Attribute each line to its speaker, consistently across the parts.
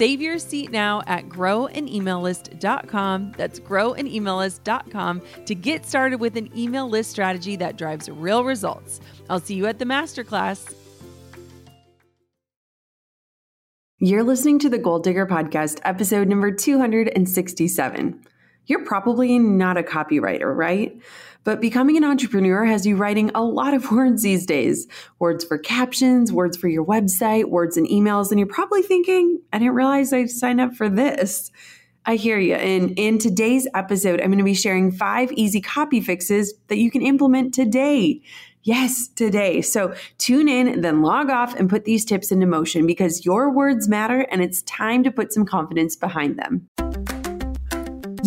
Speaker 1: Save your seat now at growanemaillist.com. That's growanemaillist.com to get started with an email list strategy that drives real results. I'll see you at the masterclass.
Speaker 2: You're listening to the Goal Digger Podcast, episode number 267. You're probably not a copywriter, right? But becoming an entrepreneur has you writing a lot of words these days words for captions, words for your website, words in emails. And you're probably thinking, I didn't realize I signed up for this. I hear you. And in today's episode, I'm going to be sharing five easy copy fixes that you can implement today. Yes, today. So tune in, then log off and put these tips into motion because your words matter and it's time to put some confidence behind them.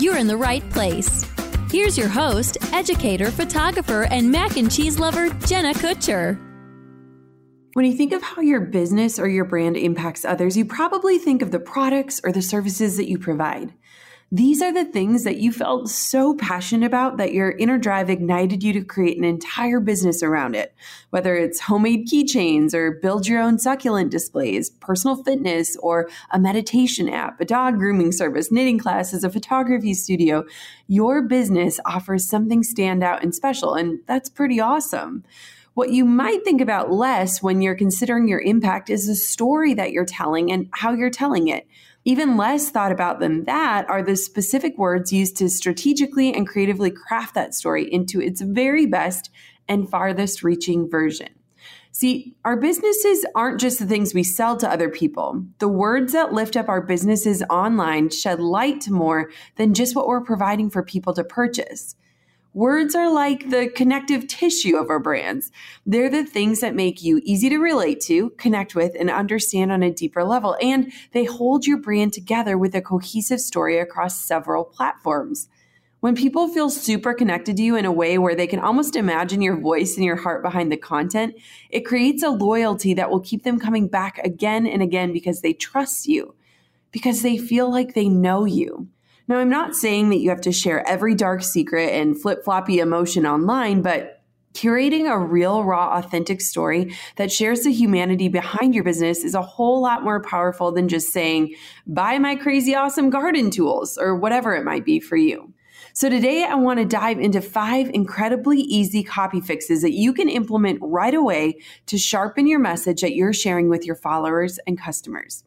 Speaker 3: you're in the right place. Here's your host, educator, photographer, and mac and cheese lover, Jenna Kutcher.
Speaker 2: When you think of how your business or your brand impacts others, you probably think of the products or the services that you provide. These are the things that you felt so passionate about that your inner drive ignited you to create an entire business around it. Whether it's homemade keychains or build your own succulent displays, personal fitness, or a meditation app, a dog grooming service, knitting classes, a photography studio, your business offers something standout and special, and that's pretty awesome. What you might think about less when you're considering your impact is the story that you're telling and how you're telling it. Even less thought about than that are the specific words used to strategically and creatively craft that story into its very best and farthest reaching version. See, our businesses aren't just the things we sell to other people. The words that lift up our businesses online shed light to more than just what we're providing for people to purchase. Words are like the connective tissue of our brands. They're the things that make you easy to relate to, connect with, and understand on a deeper level. And they hold your brand together with a cohesive story across several platforms. When people feel super connected to you in a way where they can almost imagine your voice and your heart behind the content, it creates a loyalty that will keep them coming back again and again because they trust you, because they feel like they know you. Now, I'm not saying that you have to share every dark secret and flip floppy emotion online, but curating a real, raw, authentic story that shares the humanity behind your business is a whole lot more powerful than just saying, buy my crazy awesome garden tools or whatever it might be for you. So, today I want to dive into five incredibly easy copy fixes that you can implement right away to sharpen your message that you're sharing with your followers and customers.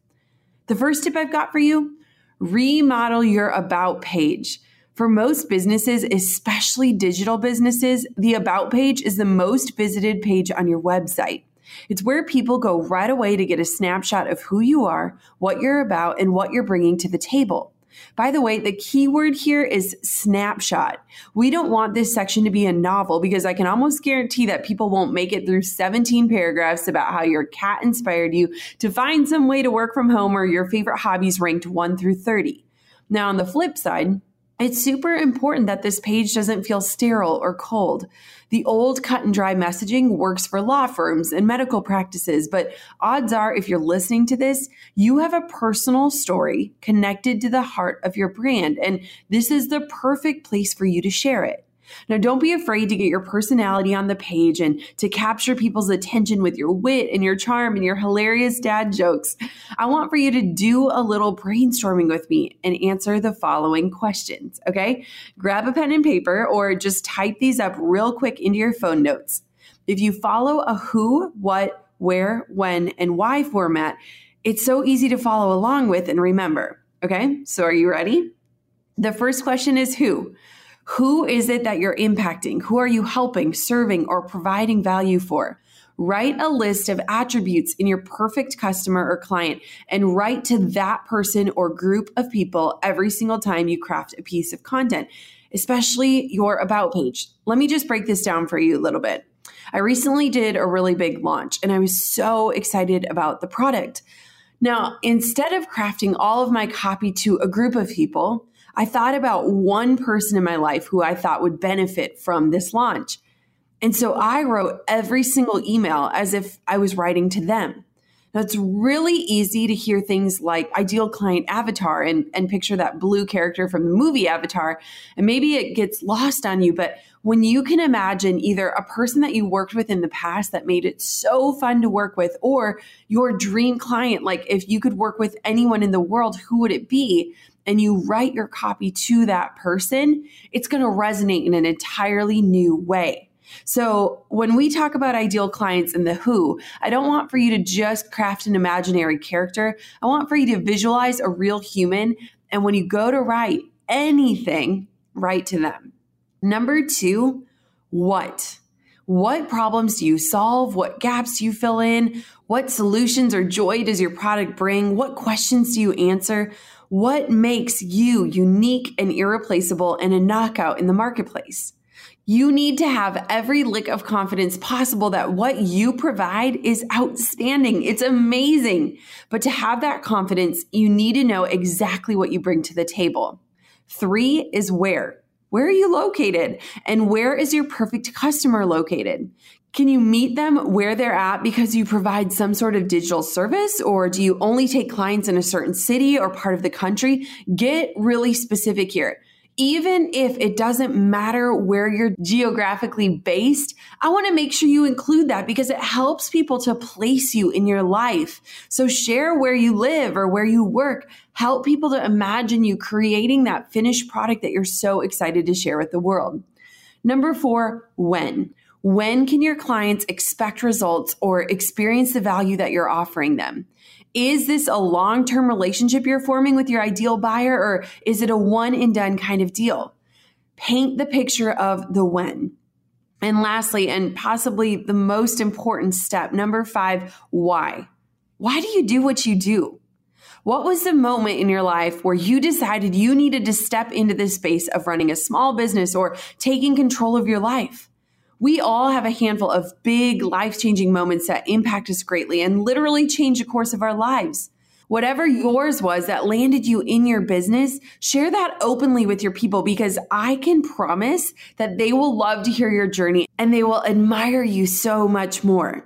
Speaker 2: The first tip I've got for you remodel your about page. For most businesses, especially digital businesses, the about page is the most visited page on your website. It's where people go right away to get a snapshot of who you are, what you're about, and what you're bringing to the table. By the way, the key word here is snapshot. We don't want this section to be a novel because I can almost guarantee that people won't make it through 17 paragraphs about how your cat inspired you to find some way to work from home or your favorite hobbies ranked 1 through 30. Now, on the flip side, It's super important that this page doesn't feel sterile or cold. The old cut and dry messaging works for law firms and medical practices, but odds are, if you're listening to this, you have a personal story connected to the heart of your brand, and this is the perfect place for you to share it. Now, don't be afraid to get your personality on the page and to capture people's attention with your wit and your charm and your hilarious dad jokes. I want for you to do a little brainstorming with me and answer the following questions, okay? Grab a pen and paper or just type these up real quick into your phone notes. If you follow a who, what, where, when, and why format, it's so easy to follow along with and remember. Okay, so are you ready? The first question is who? Who is it that you're impacting? Who are you helping, serving, or providing value for? Write a list of attributes in your perfect customer or client and write to that person or group of people every single time you craft a piece of content, especially your about page. Let me just break this down for you a little bit. I recently did a really big launch and I was so excited about the product. Now, instead of crafting all of my copy to a group of people, I thought about one person in my life who I thought would benefit from this launch. And so I wrote every single email as if I was writing to them. Now it's really easy to hear things like ideal client avatar and, and picture that blue character from the movie Avatar, and maybe it gets lost on you. But when you can imagine either a person that you worked with in the past that made it so fun to work with, or your dream client, like if you could work with anyone in the world, who would it be? And you write your copy to that person, it's going to resonate in an entirely new way. So, when we talk about ideal clients and the who, I don't want for you to just craft an imaginary character. I want for you to visualize a real human. And when you go to write anything, write to them. Number two, what? What problems do you solve? What gaps do you fill in? What solutions or joy does your product bring? What questions do you answer? What makes you unique and irreplaceable and a knockout in the marketplace? You need to have every lick of confidence possible that what you provide is outstanding. It's amazing. But to have that confidence, you need to know exactly what you bring to the table. Three is where. Where are you located? And where is your perfect customer located? Can you meet them where they're at because you provide some sort of digital service or do you only take clients in a certain city or part of the country? Get really specific here. Even if it doesn't matter where you're geographically based, I want to make sure you include that because it helps people to place you in your life. So share where you live or where you work. Help people to imagine you creating that finished product that you're so excited to share with the world. Number four, when. When can your clients expect results or experience the value that you're offering them? Is this a long term relationship you're forming with your ideal buyer, or is it a one and done kind of deal? Paint the picture of the when. And lastly, and possibly the most important step, number five, why? Why do you do what you do? What was the moment in your life where you decided you needed to step into this space of running a small business or taking control of your life? We all have a handful of big life changing moments that impact us greatly and literally change the course of our lives. Whatever yours was that landed you in your business, share that openly with your people because I can promise that they will love to hear your journey and they will admire you so much more.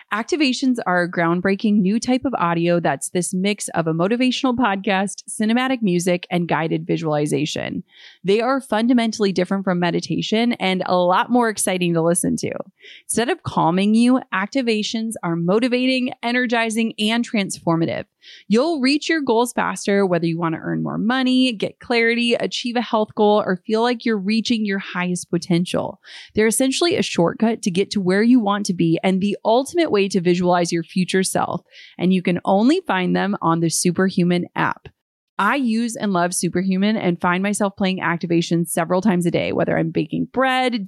Speaker 1: Activations are a groundbreaking new type of audio that's this mix of a motivational podcast, cinematic music, and guided visualization. They are fundamentally different from meditation and a lot more exciting to listen to. Instead of calming you, activations are motivating, energizing, and transformative. You'll reach your goals faster, whether you want to earn more money, get clarity, achieve a health goal, or feel like you're reaching your highest potential. They're essentially a shortcut to get to where you want to be and the ultimate way to visualize your future self. And you can only find them on the Superhuman app. I use and love Superhuman and find myself playing activations several times a day, whether I'm baking bread,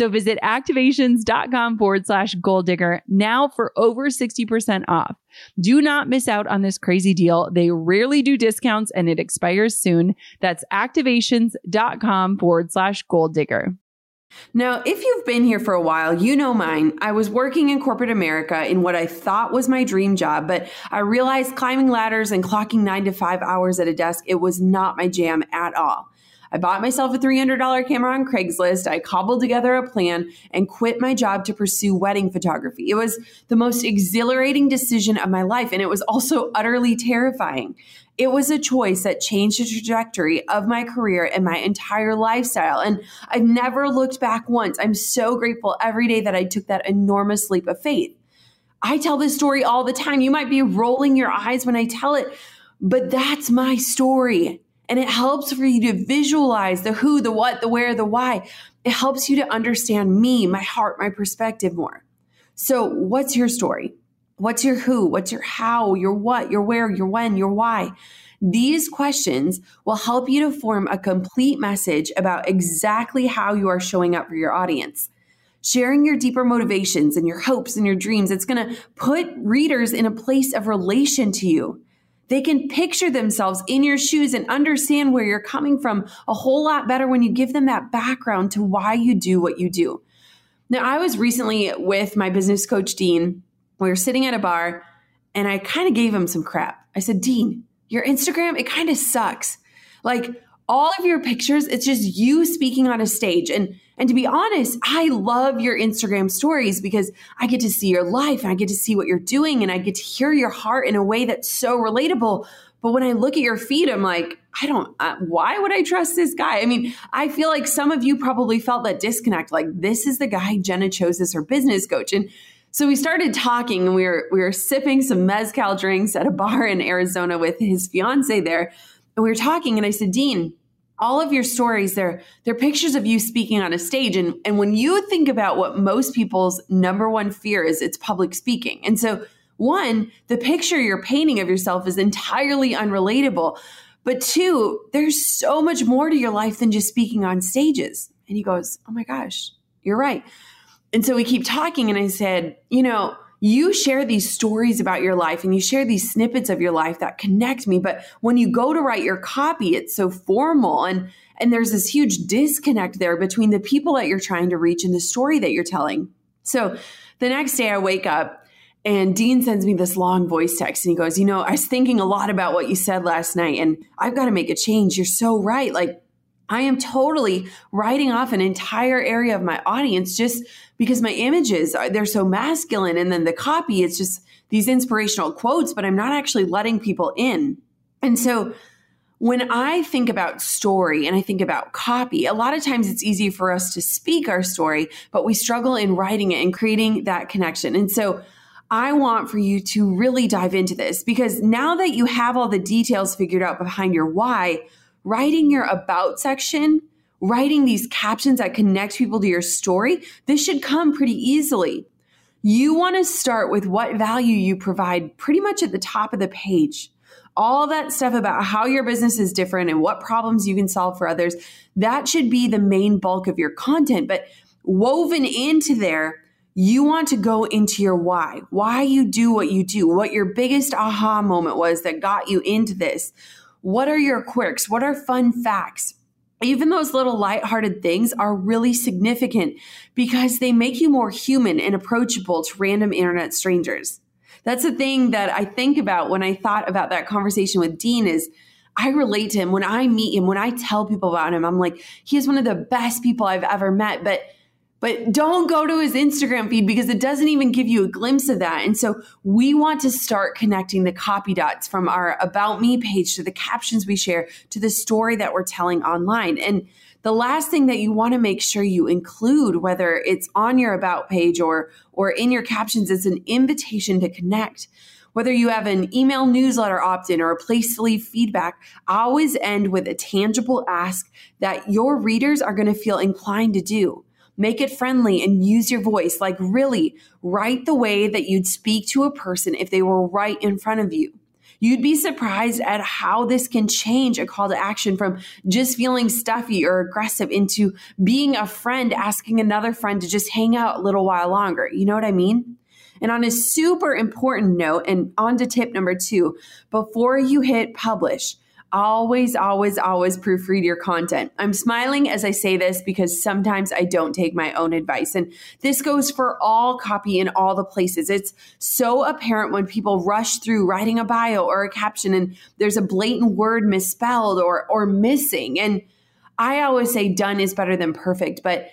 Speaker 1: visit activations.com forward slash goal digger now for over 60% off. Do not miss out on this crazy deal. They rarely do discounts and it expires soon. That's activations.com forward slash goal digger.
Speaker 2: Now, if you've been here for a while, you know mine. I was working in corporate America in what I thought was my dream job, but I realized climbing ladders and clocking nine to five hours at a desk, it was not my jam at all. I bought myself a $300 camera on Craigslist. I cobbled together a plan and quit my job to pursue wedding photography. It was the most exhilarating decision of my life, and it was also utterly terrifying. It was a choice that changed the trajectory of my career and my entire lifestyle. And I've never looked back once. I'm so grateful every day that I took that enormous leap of faith. I tell this story all the time. You might be rolling your eyes when I tell it, but that's my story. And it helps for you to visualize the who, the what, the where, the why. It helps you to understand me, my heart, my perspective more. So, what's your story? What's your who? What's your how? Your what? Your where? Your when? Your why? These questions will help you to form a complete message about exactly how you are showing up for your audience. Sharing your deeper motivations and your hopes and your dreams, it's going to put readers in a place of relation to you. They can picture themselves in your shoes and understand where you're coming from a whole lot better when you give them that background to why you do what you do. Now, I was recently with my business coach, Dean. We were sitting at a bar and I kind of gave him some crap. I said, Dean, your Instagram, it kind of sucks. Like all of your pictures, it's just you speaking on a stage. And and to be honest, I love your Instagram stories because I get to see your life and I get to see what you're doing and I get to hear your heart in a way that's so relatable. But when I look at your feed, I'm like, I don't, uh, why would I trust this guy? I mean, I feel like some of you probably felt that disconnect. Like, this is the guy Jenna chose as her business coach. And so we started talking and we were, we were sipping some Mezcal drinks at a bar in Arizona with his fiance there. And we were talking and I said, Dean, all of your stories they're they're pictures of you speaking on a stage. And and when you think about what most people's number one fear is it's public speaking. And so one the picture you're painting of yourself is entirely unrelatable. But two there's so much more to your life than just speaking on stages. And he goes oh my gosh you're right. And so we keep talking and i said you know you share these stories about your life and you share these snippets of your life that connect me but when you go to write your copy it's so formal and and there's this huge disconnect there between the people that you're trying to reach and the story that you're telling. So the next day i wake up and dean sends me this long voice text and he goes you know i was thinking a lot about what you said last night and i've got to make a change. You're so right. Like I am totally writing off an entire area of my audience just because my images are they're so masculine and then the copy it's just these inspirational quotes but I'm not actually letting people in. And so when I think about story and I think about copy, a lot of times it's easy for us to speak our story, but we struggle in writing it and creating that connection. And so I want for you to really dive into this because now that you have all the details figured out behind your why, writing your about section, writing these captions that connect people to your story, this should come pretty easily. You want to start with what value you provide pretty much at the top of the page. All that stuff about how your business is different and what problems you can solve for others, that should be the main bulk of your content. But woven into there, you want to go into your why, why you do what you do, what your biggest aha moment was that got you into this. What are your quirks? What are fun facts? Even those little lighthearted things are really significant because they make you more human and approachable to random internet strangers. That's the thing that I think about when I thought about that conversation with Dean is I relate to him when I meet him, when I tell people about him, I'm like, he is one of the best people I've ever met. But but don't go to his Instagram feed because it doesn't even give you a glimpse of that. And so we want to start connecting the copy dots from our About Me page to the captions we share to the story that we're telling online. And the last thing that you want to make sure you include, whether it's on your About page or, or in your captions, is an invitation to connect. Whether you have an email newsletter opt in or a place to leave feedback, always end with a tangible ask that your readers are going to feel inclined to do. Make it friendly and use your voice. Like, really, write the way that you'd speak to a person if they were right in front of you. You'd be surprised at how this can change a call to action from just feeling stuffy or aggressive into being a friend asking another friend to just hang out a little while longer. You know what I mean? And on a super important note, and on to tip number two, before you hit publish, always, always, always proofread your content. I'm smiling as I say this because sometimes I don't take my own advice. And this goes for all copy in all the places. It's so apparent when people rush through writing a bio or a caption and there's a blatant word misspelled or, or missing. And I always say done is better than perfect, but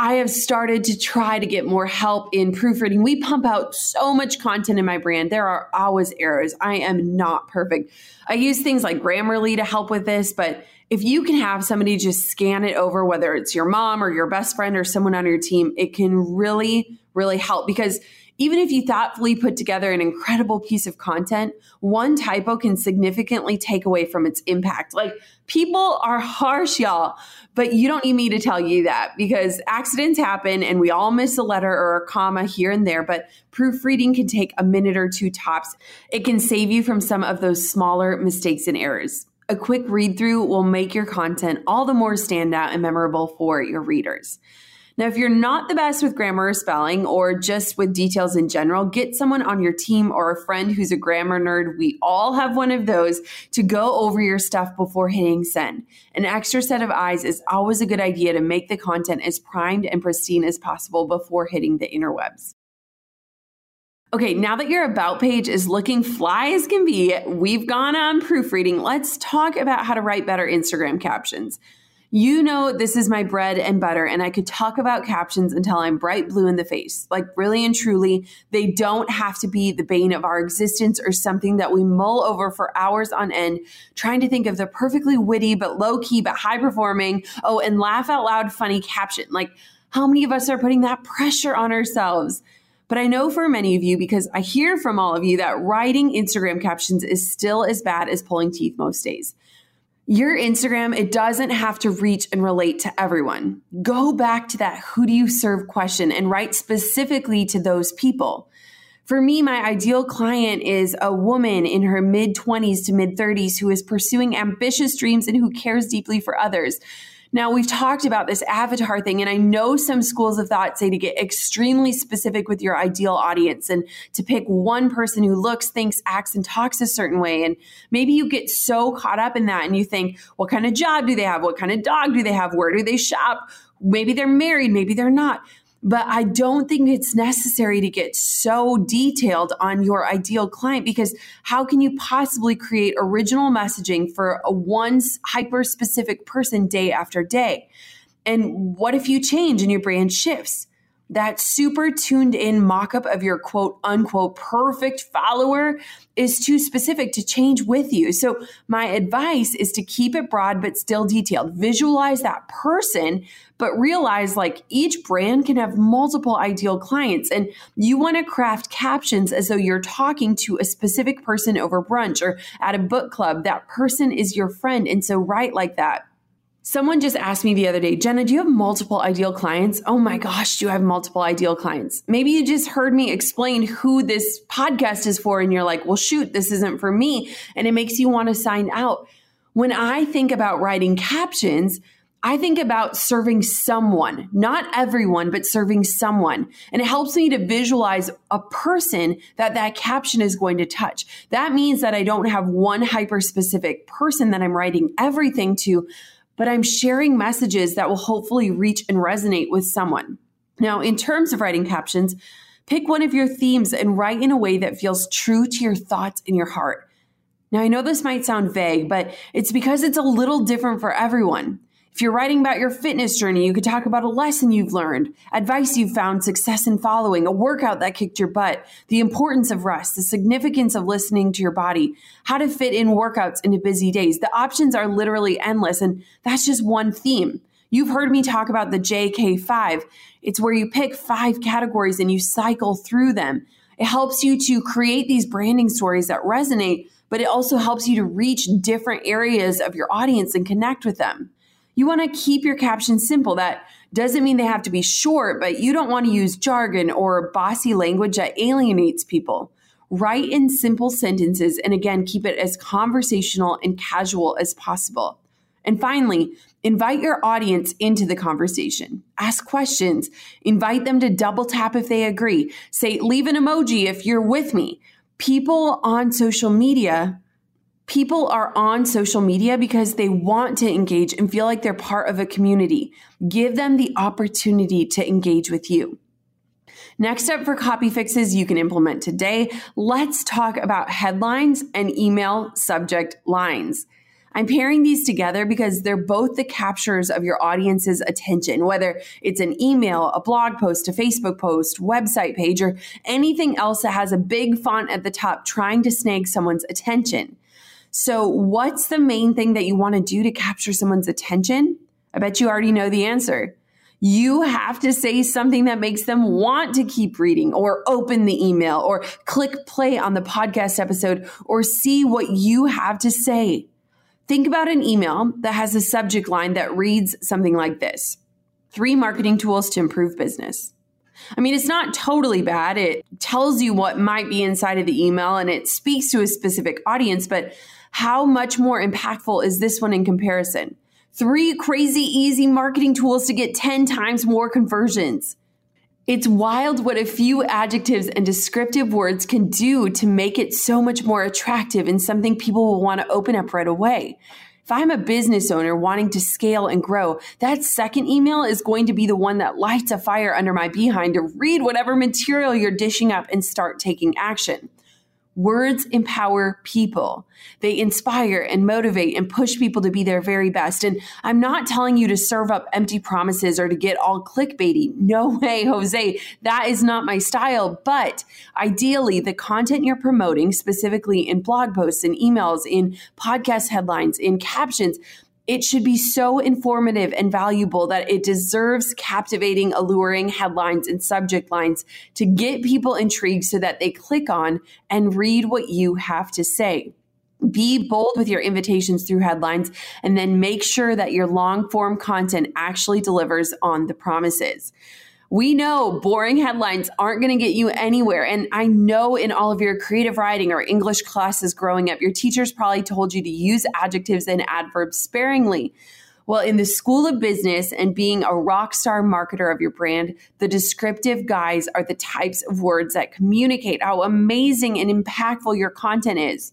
Speaker 2: I have started to try to get more help in proofreading. We pump out so much content in my brand. There are always errors. I am not perfect. I use things like Grammarly to help with this, but if you can have somebody just scan it over, whether it's your mom or your best friend or someone on your team, it can really, really help because even if you thoughtfully put together an incredible piece of content, one typo can significantly take away from its impact. Like people are harsh, y'all, but you don't need me to tell you that because accidents happen and we all miss a letter or a comma here and there, but proofreading can take a minute or two tops. It can save you from some of those smaller mistakes and errors. A quick read through will make your content all the more standout and memorable for your readers. Now, if you're not the best with grammar or spelling or just with details in general, get someone on your team or a friend who's a grammar nerd. We all have one of those to go over your stuff before hitting send. An extra set of eyes is always a good idea to make the content as primed and pristine as possible before hitting the interwebs. Okay, now that your about page is looking fly as can be, we've gone on proofreading. Let's talk about how to write better Instagram captions. You know, this is my bread and butter, and I could talk about captions until I'm bright blue in the face. Like, really and truly, they don't have to be the bane of our existence or something that we mull over for hours on end, trying to think of the perfectly witty, but low key, but high performing, oh, and laugh out loud funny caption. Like, how many of us are putting that pressure on ourselves? But I know for many of you, because I hear from all of you, that writing Instagram captions is still as bad as pulling teeth most days. Your Instagram, it doesn't have to reach and relate to everyone. Go back to that who do you serve question and write specifically to those people. For me, my ideal client is a woman in her mid 20s to mid 30s who is pursuing ambitious dreams and who cares deeply for others. Now, we've talked about this avatar thing, and I know some schools of thought say to get extremely specific with your ideal audience and to pick one person who looks, thinks, acts, and talks a certain way. And maybe you get so caught up in that and you think, what kind of job do they have? What kind of dog do they have? Where do they shop? Maybe they're married, maybe they're not. But I don't think it's necessary to get so detailed on your ideal client because how can you possibly create original messaging for a one hyper specific person day after day? And what if you change and your brand shifts? That super tuned in mock up of your quote unquote perfect follower is too specific to change with you. So, my advice is to keep it broad but still detailed. Visualize that person, but realize like each brand can have multiple ideal clients. And you want to craft captions as though you're talking to a specific person over brunch or at a book club. That person is your friend. And so, write like that. Someone just asked me the other day, Jenna, do you have multiple ideal clients? Oh my gosh, do you have multiple ideal clients? Maybe you just heard me explain who this podcast is for, and you're like, well, shoot, this isn't for me. And it makes you want to sign out. When I think about writing captions, I think about serving someone, not everyone, but serving someone. And it helps me to visualize a person that that caption is going to touch. That means that I don't have one hyper specific person that I'm writing everything to, but I'm sharing messages that will hopefully reach and resonate with someone. Now, in terms of writing captions, pick one of your themes and write in a way that feels true to your thoughts and your heart. Now, I know this might sound vague, but it's because it's a little different for everyone. If you're writing about your fitness journey, you could talk about a lesson you've learned, advice you've found success in following, a workout that kicked your butt, the importance of rest, the significance of listening to your body, how to fit in workouts into busy days. The options are literally endless, and that's just one theme. You've heard me talk about the JK5. It's where you pick five categories and you cycle through them. It helps you to create these branding stories that resonate, but it also helps you to reach different areas of your audience and connect with them. You want to keep your captions simple. That doesn't mean they have to be short, but you don't want to use jargon or bossy language that alienates people. Write in simple sentences and again, keep it as conversational and casual as possible. And finally, invite your audience into the conversation. Ask questions. Invite them to double tap if they agree. Say, leave an emoji if you're with me. People on social media People are on social media because they want to engage and feel like they're part of a community. Give them the opportunity to engage with you. Next up for copy fixes you can implement today, let's talk about headlines and email subject lines. I'm pairing these together because they're both the captures of your audience's attention, whether it's an email, a blog post, a Facebook post, website page, or anything else that has a big font at the top trying to snag someone's attention. So, what's the main thing that you want to do to capture someone's attention? I bet you already know the answer. You have to say something that makes them want to keep reading or open the email or click play on the podcast episode or see what you have to say. Think about an email that has a subject line that reads something like this Three marketing tools to improve business. I mean, it's not totally bad. It tells you what might be inside of the email and it speaks to a specific audience, but how much more impactful is this one in comparison? Three crazy easy marketing tools to get 10 times more conversions. It's wild what a few adjectives and descriptive words can do to make it so much more attractive and something people will want to open up right away. If I'm a business owner wanting to scale and grow, that second email is going to be the one that lights a fire under my behind to read whatever material you're dishing up and start taking action. Words empower people. They inspire and motivate and push people to be their very best. And I'm not telling you to serve up empty promises or to get all clickbaity. No way, Jose. That is not my style. But ideally, the content you're promoting, specifically in blog posts and emails, in podcast headlines, in captions, it should be so informative and valuable that it deserves captivating, alluring headlines and subject lines to get people intrigued so that they click on and read what you have to say. Be bold with your invitations through headlines and then make sure that your long form content actually delivers on the promises. We know boring headlines aren't going to get you anywhere. And I know in all of your creative writing or English classes growing up, your teachers probably told you to use adjectives and adverbs sparingly. Well, in the school of business and being a rock star marketer of your brand, the descriptive guys are the types of words that communicate how amazing and impactful your content is.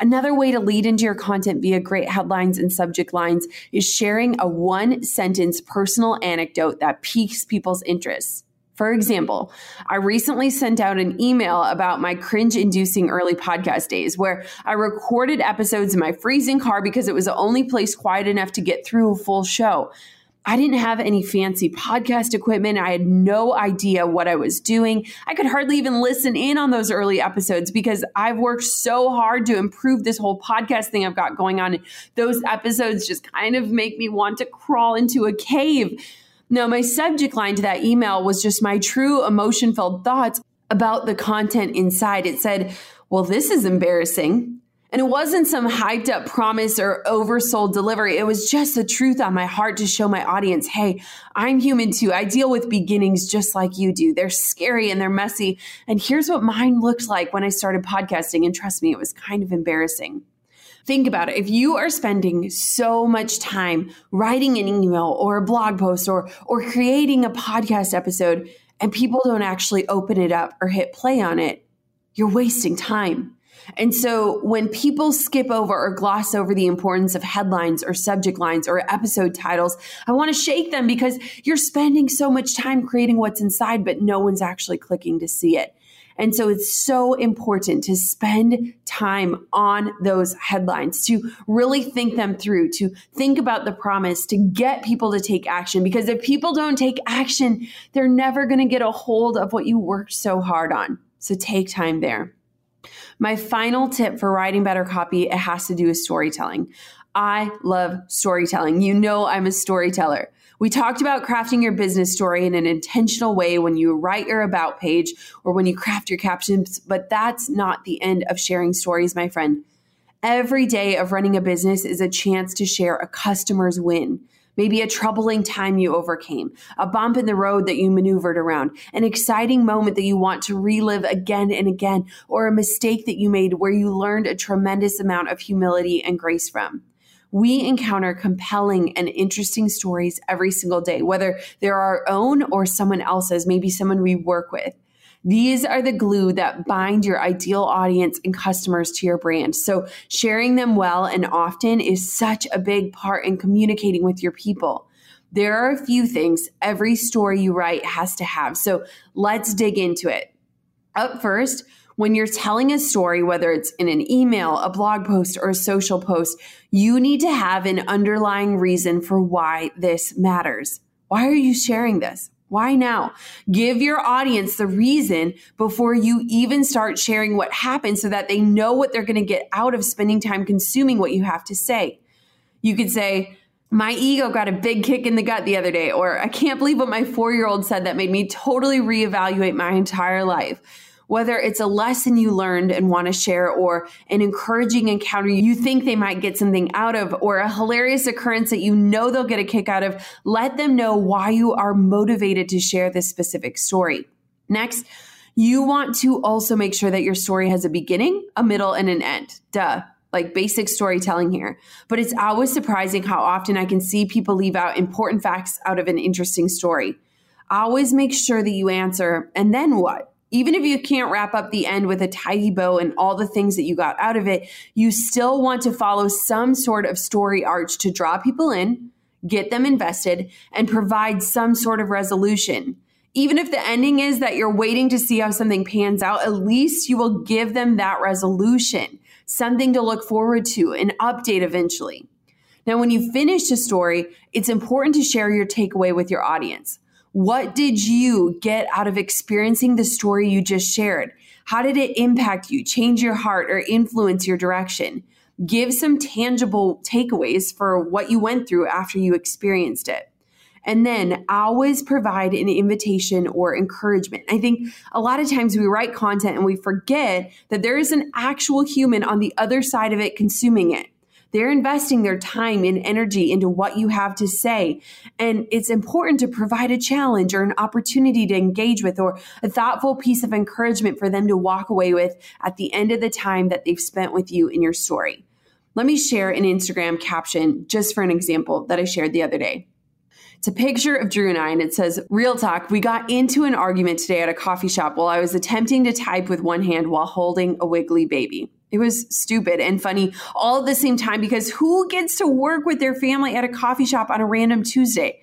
Speaker 2: Another way to lead into your content via great headlines and subject lines is sharing a one sentence personal anecdote that piques people's interest. For example, I recently sent out an email about my cringe inducing early podcast days where I recorded episodes in my freezing car because it was the only place quiet enough to get through a full show. I didn't have any fancy podcast equipment. I had no idea what I was doing. I could hardly even listen in on those early episodes because I've worked so hard to improve this whole podcast thing I've got going on. Those episodes just kind of make me want to crawl into a cave. Now, my subject line to that email was just my true emotion filled thoughts about the content inside. It said, Well, this is embarrassing. And it wasn't some hyped up promise or oversold delivery. It was just the truth on my heart to show my audience hey, I'm human too. I deal with beginnings just like you do. They're scary and they're messy. And here's what mine looked like when I started podcasting. And trust me, it was kind of embarrassing. Think about it. If you are spending so much time writing an email or a blog post or, or creating a podcast episode and people don't actually open it up or hit play on it, you're wasting time. And so when people skip over or gloss over the importance of headlines or subject lines or episode titles, I want to shake them because you're spending so much time creating what's inside, but no one's actually clicking to see it. And so it's so important to spend time on those headlines, to really think them through, to think about the promise, to get people to take action. Because if people don't take action, they're never going to get a hold of what you worked so hard on. So take time there. My final tip for writing better copy, it has to do with storytelling. I love storytelling. You know, I'm a storyteller. We talked about crafting your business story in an intentional way when you write your about page or when you craft your captions, but that's not the end of sharing stories, my friend. Every day of running a business is a chance to share a customer's win maybe a troubling time you overcame, a bump in the road that you maneuvered around, an exciting moment that you want to relive again and again, or a mistake that you made where you learned a tremendous amount of humility and grace from. We encounter compelling and interesting stories every single day, whether they're our own or someone else's, maybe someone we work with. These are the glue that bind your ideal audience and customers to your brand. So, sharing them well and often is such a big part in communicating with your people. There are a few things every story you write has to have. So, let's dig into it. Up first, when you're telling a story, whether it's in an email, a blog post, or a social post, you need to have an underlying reason for why this matters. Why are you sharing this? Why now? Give your audience the reason before you even start sharing what happened so that they know what they're going to get out of spending time consuming what you have to say. You could say, my ego got a big kick in the gut the other day, or I can't believe what my four year old said that made me totally reevaluate my entire life whether it's a lesson you learned and want to share or an encouraging encounter you think they might get something out of or a hilarious occurrence that you know they'll get a kick out of, let them know why you are motivated to share this specific story. Next, you want to also make sure that your story has a beginning, a middle, and an end. Duh like basic storytelling here. But it's always surprising how often I can see people leave out important facts out of an interesting story. Always make sure that you answer, and then what? Even if you can't wrap up the end with a tidy bow and all the things that you got out of it, you still want to follow some sort of story arch to draw people in, get them invested, and provide some sort of resolution. Even if the ending is that you're waiting to see how something pans out, at least you will give them that resolution, something to look forward to, an update eventually. Now, when you finish a story, it's important to share your takeaway with your audience. What did you get out of experiencing the story you just shared? How did it impact you, change your heart, or influence your direction? Give some tangible takeaways for what you went through after you experienced it. And then always provide an invitation or encouragement. I think a lot of times we write content and we forget that there is an actual human on the other side of it consuming it. They're investing their time and energy into what you have to say. And it's important to provide a challenge or an opportunity to engage with or a thoughtful piece of encouragement for them to walk away with at the end of the time that they've spent with you in your story. Let me share an Instagram caption just for an example that I shared the other day. It's a picture of Drew and I, and it says, Real talk, we got into an argument today at a coffee shop while I was attempting to type with one hand while holding a wiggly baby. It was stupid and funny all at the same time because who gets to work with their family at a coffee shop on a random Tuesday?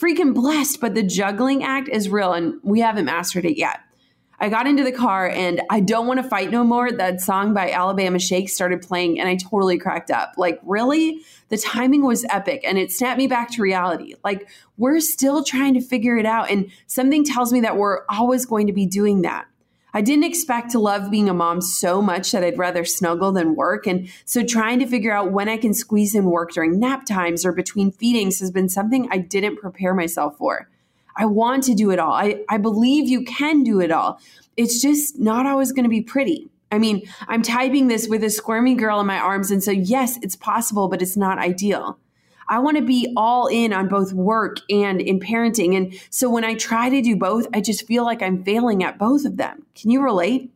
Speaker 2: Freaking blessed, but the juggling act is real and we haven't mastered it yet. I got into the car and I Don't Want to Fight No More, that song by Alabama Shakes started playing and I totally cracked up. Like, really? The timing was epic and it snapped me back to reality. Like, we're still trying to figure it out and something tells me that we're always going to be doing that. I didn't expect to love being a mom so much that I'd rather snuggle than work. And so trying to figure out when I can squeeze in work during nap times or between feedings has been something I didn't prepare myself for. I want to do it all. I, I believe you can do it all. It's just not always going to be pretty. I mean, I'm typing this with a squirmy girl in my arms. And so, yes, it's possible, but it's not ideal. I want to be all in on both work and in parenting. And so when I try to do both, I just feel like I'm failing at both of them. Can you relate?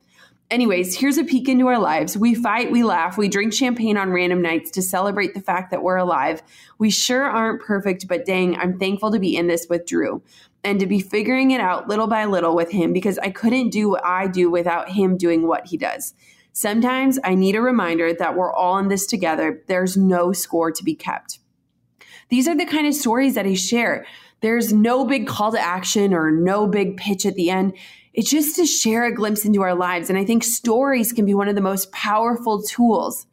Speaker 2: Anyways, here's a peek into our lives. We fight, we laugh, we drink champagne on random nights to celebrate the fact that we're alive. We sure aren't perfect, but dang, I'm thankful to be in this with Drew and to be figuring it out little by little with him because I couldn't do what I do without him doing what he does. Sometimes I need a reminder that we're all in this together. There's no score to be kept. These are the kind of stories that I share. There's no big call to action or no big pitch at the end. It's just to share a glimpse into our lives. And I think stories can be one of the most powerful tools.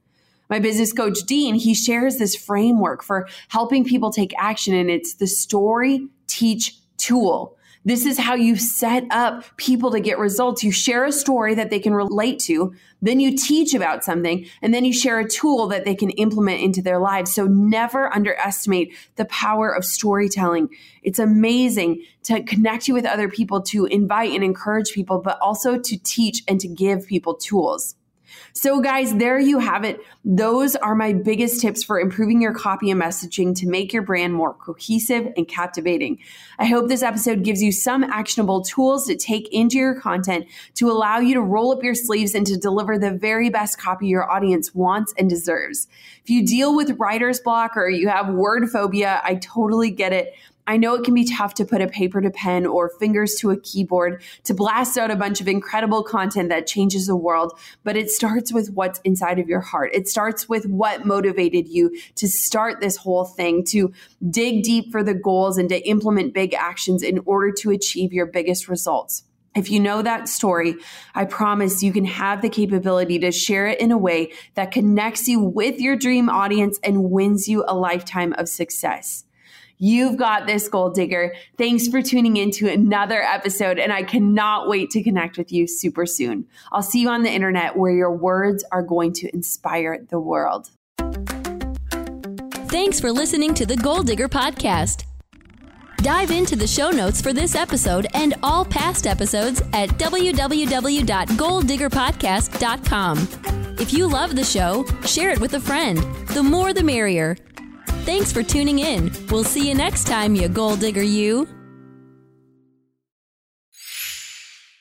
Speaker 2: My business coach, Dean, he shares this framework for helping people take action, and it's the story teach tool. This is how you set up people to get results. You share a story that they can relate to, then you teach about something, and then you share a tool that they can implement into their lives. So never underestimate the power of storytelling. It's amazing to connect you with other people, to invite and encourage people, but also to teach and to give people tools. So, guys, there you have it. Those are my biggest tips for improving your copy and messaging to make your brand more cohesive and captivating. I hope this episode gives you some actionable tools to take into your content to allow you to roll up your sleeves and to deliver the very best copy your audience wants and deserves. If you deal with writer's block or you have word phobia, I totally get it. I know it can be tough to put a paper to pen or fingers to a keyboard to blast out a bunch of incredible content that changes the world, but it starts with what's inside of your heart. It starts with what motivated you to start this whole thing, to dig deep for the goals and to implement big actions in order to achieve your biggest results. If you know that story, I promise you can have the capability to share it in a way that connects you with your dream audience and wins you a lifetime of success. You've got this, goal digger. Thanks for tuning in to another episode, and I cannot wait to connect with you super soon. I'll see you on the internet where your words are going to inspire the world.
Speaker 3: Thanks for listening to the Goal Digger Podcast. Dive into the show notes for this episode and all past episodes at www.goaldiggerpodcast.com. If you love the show, share it with a friend. The more the merrier. Thanks for tuning in. We'll see you next time, you goal digger, you.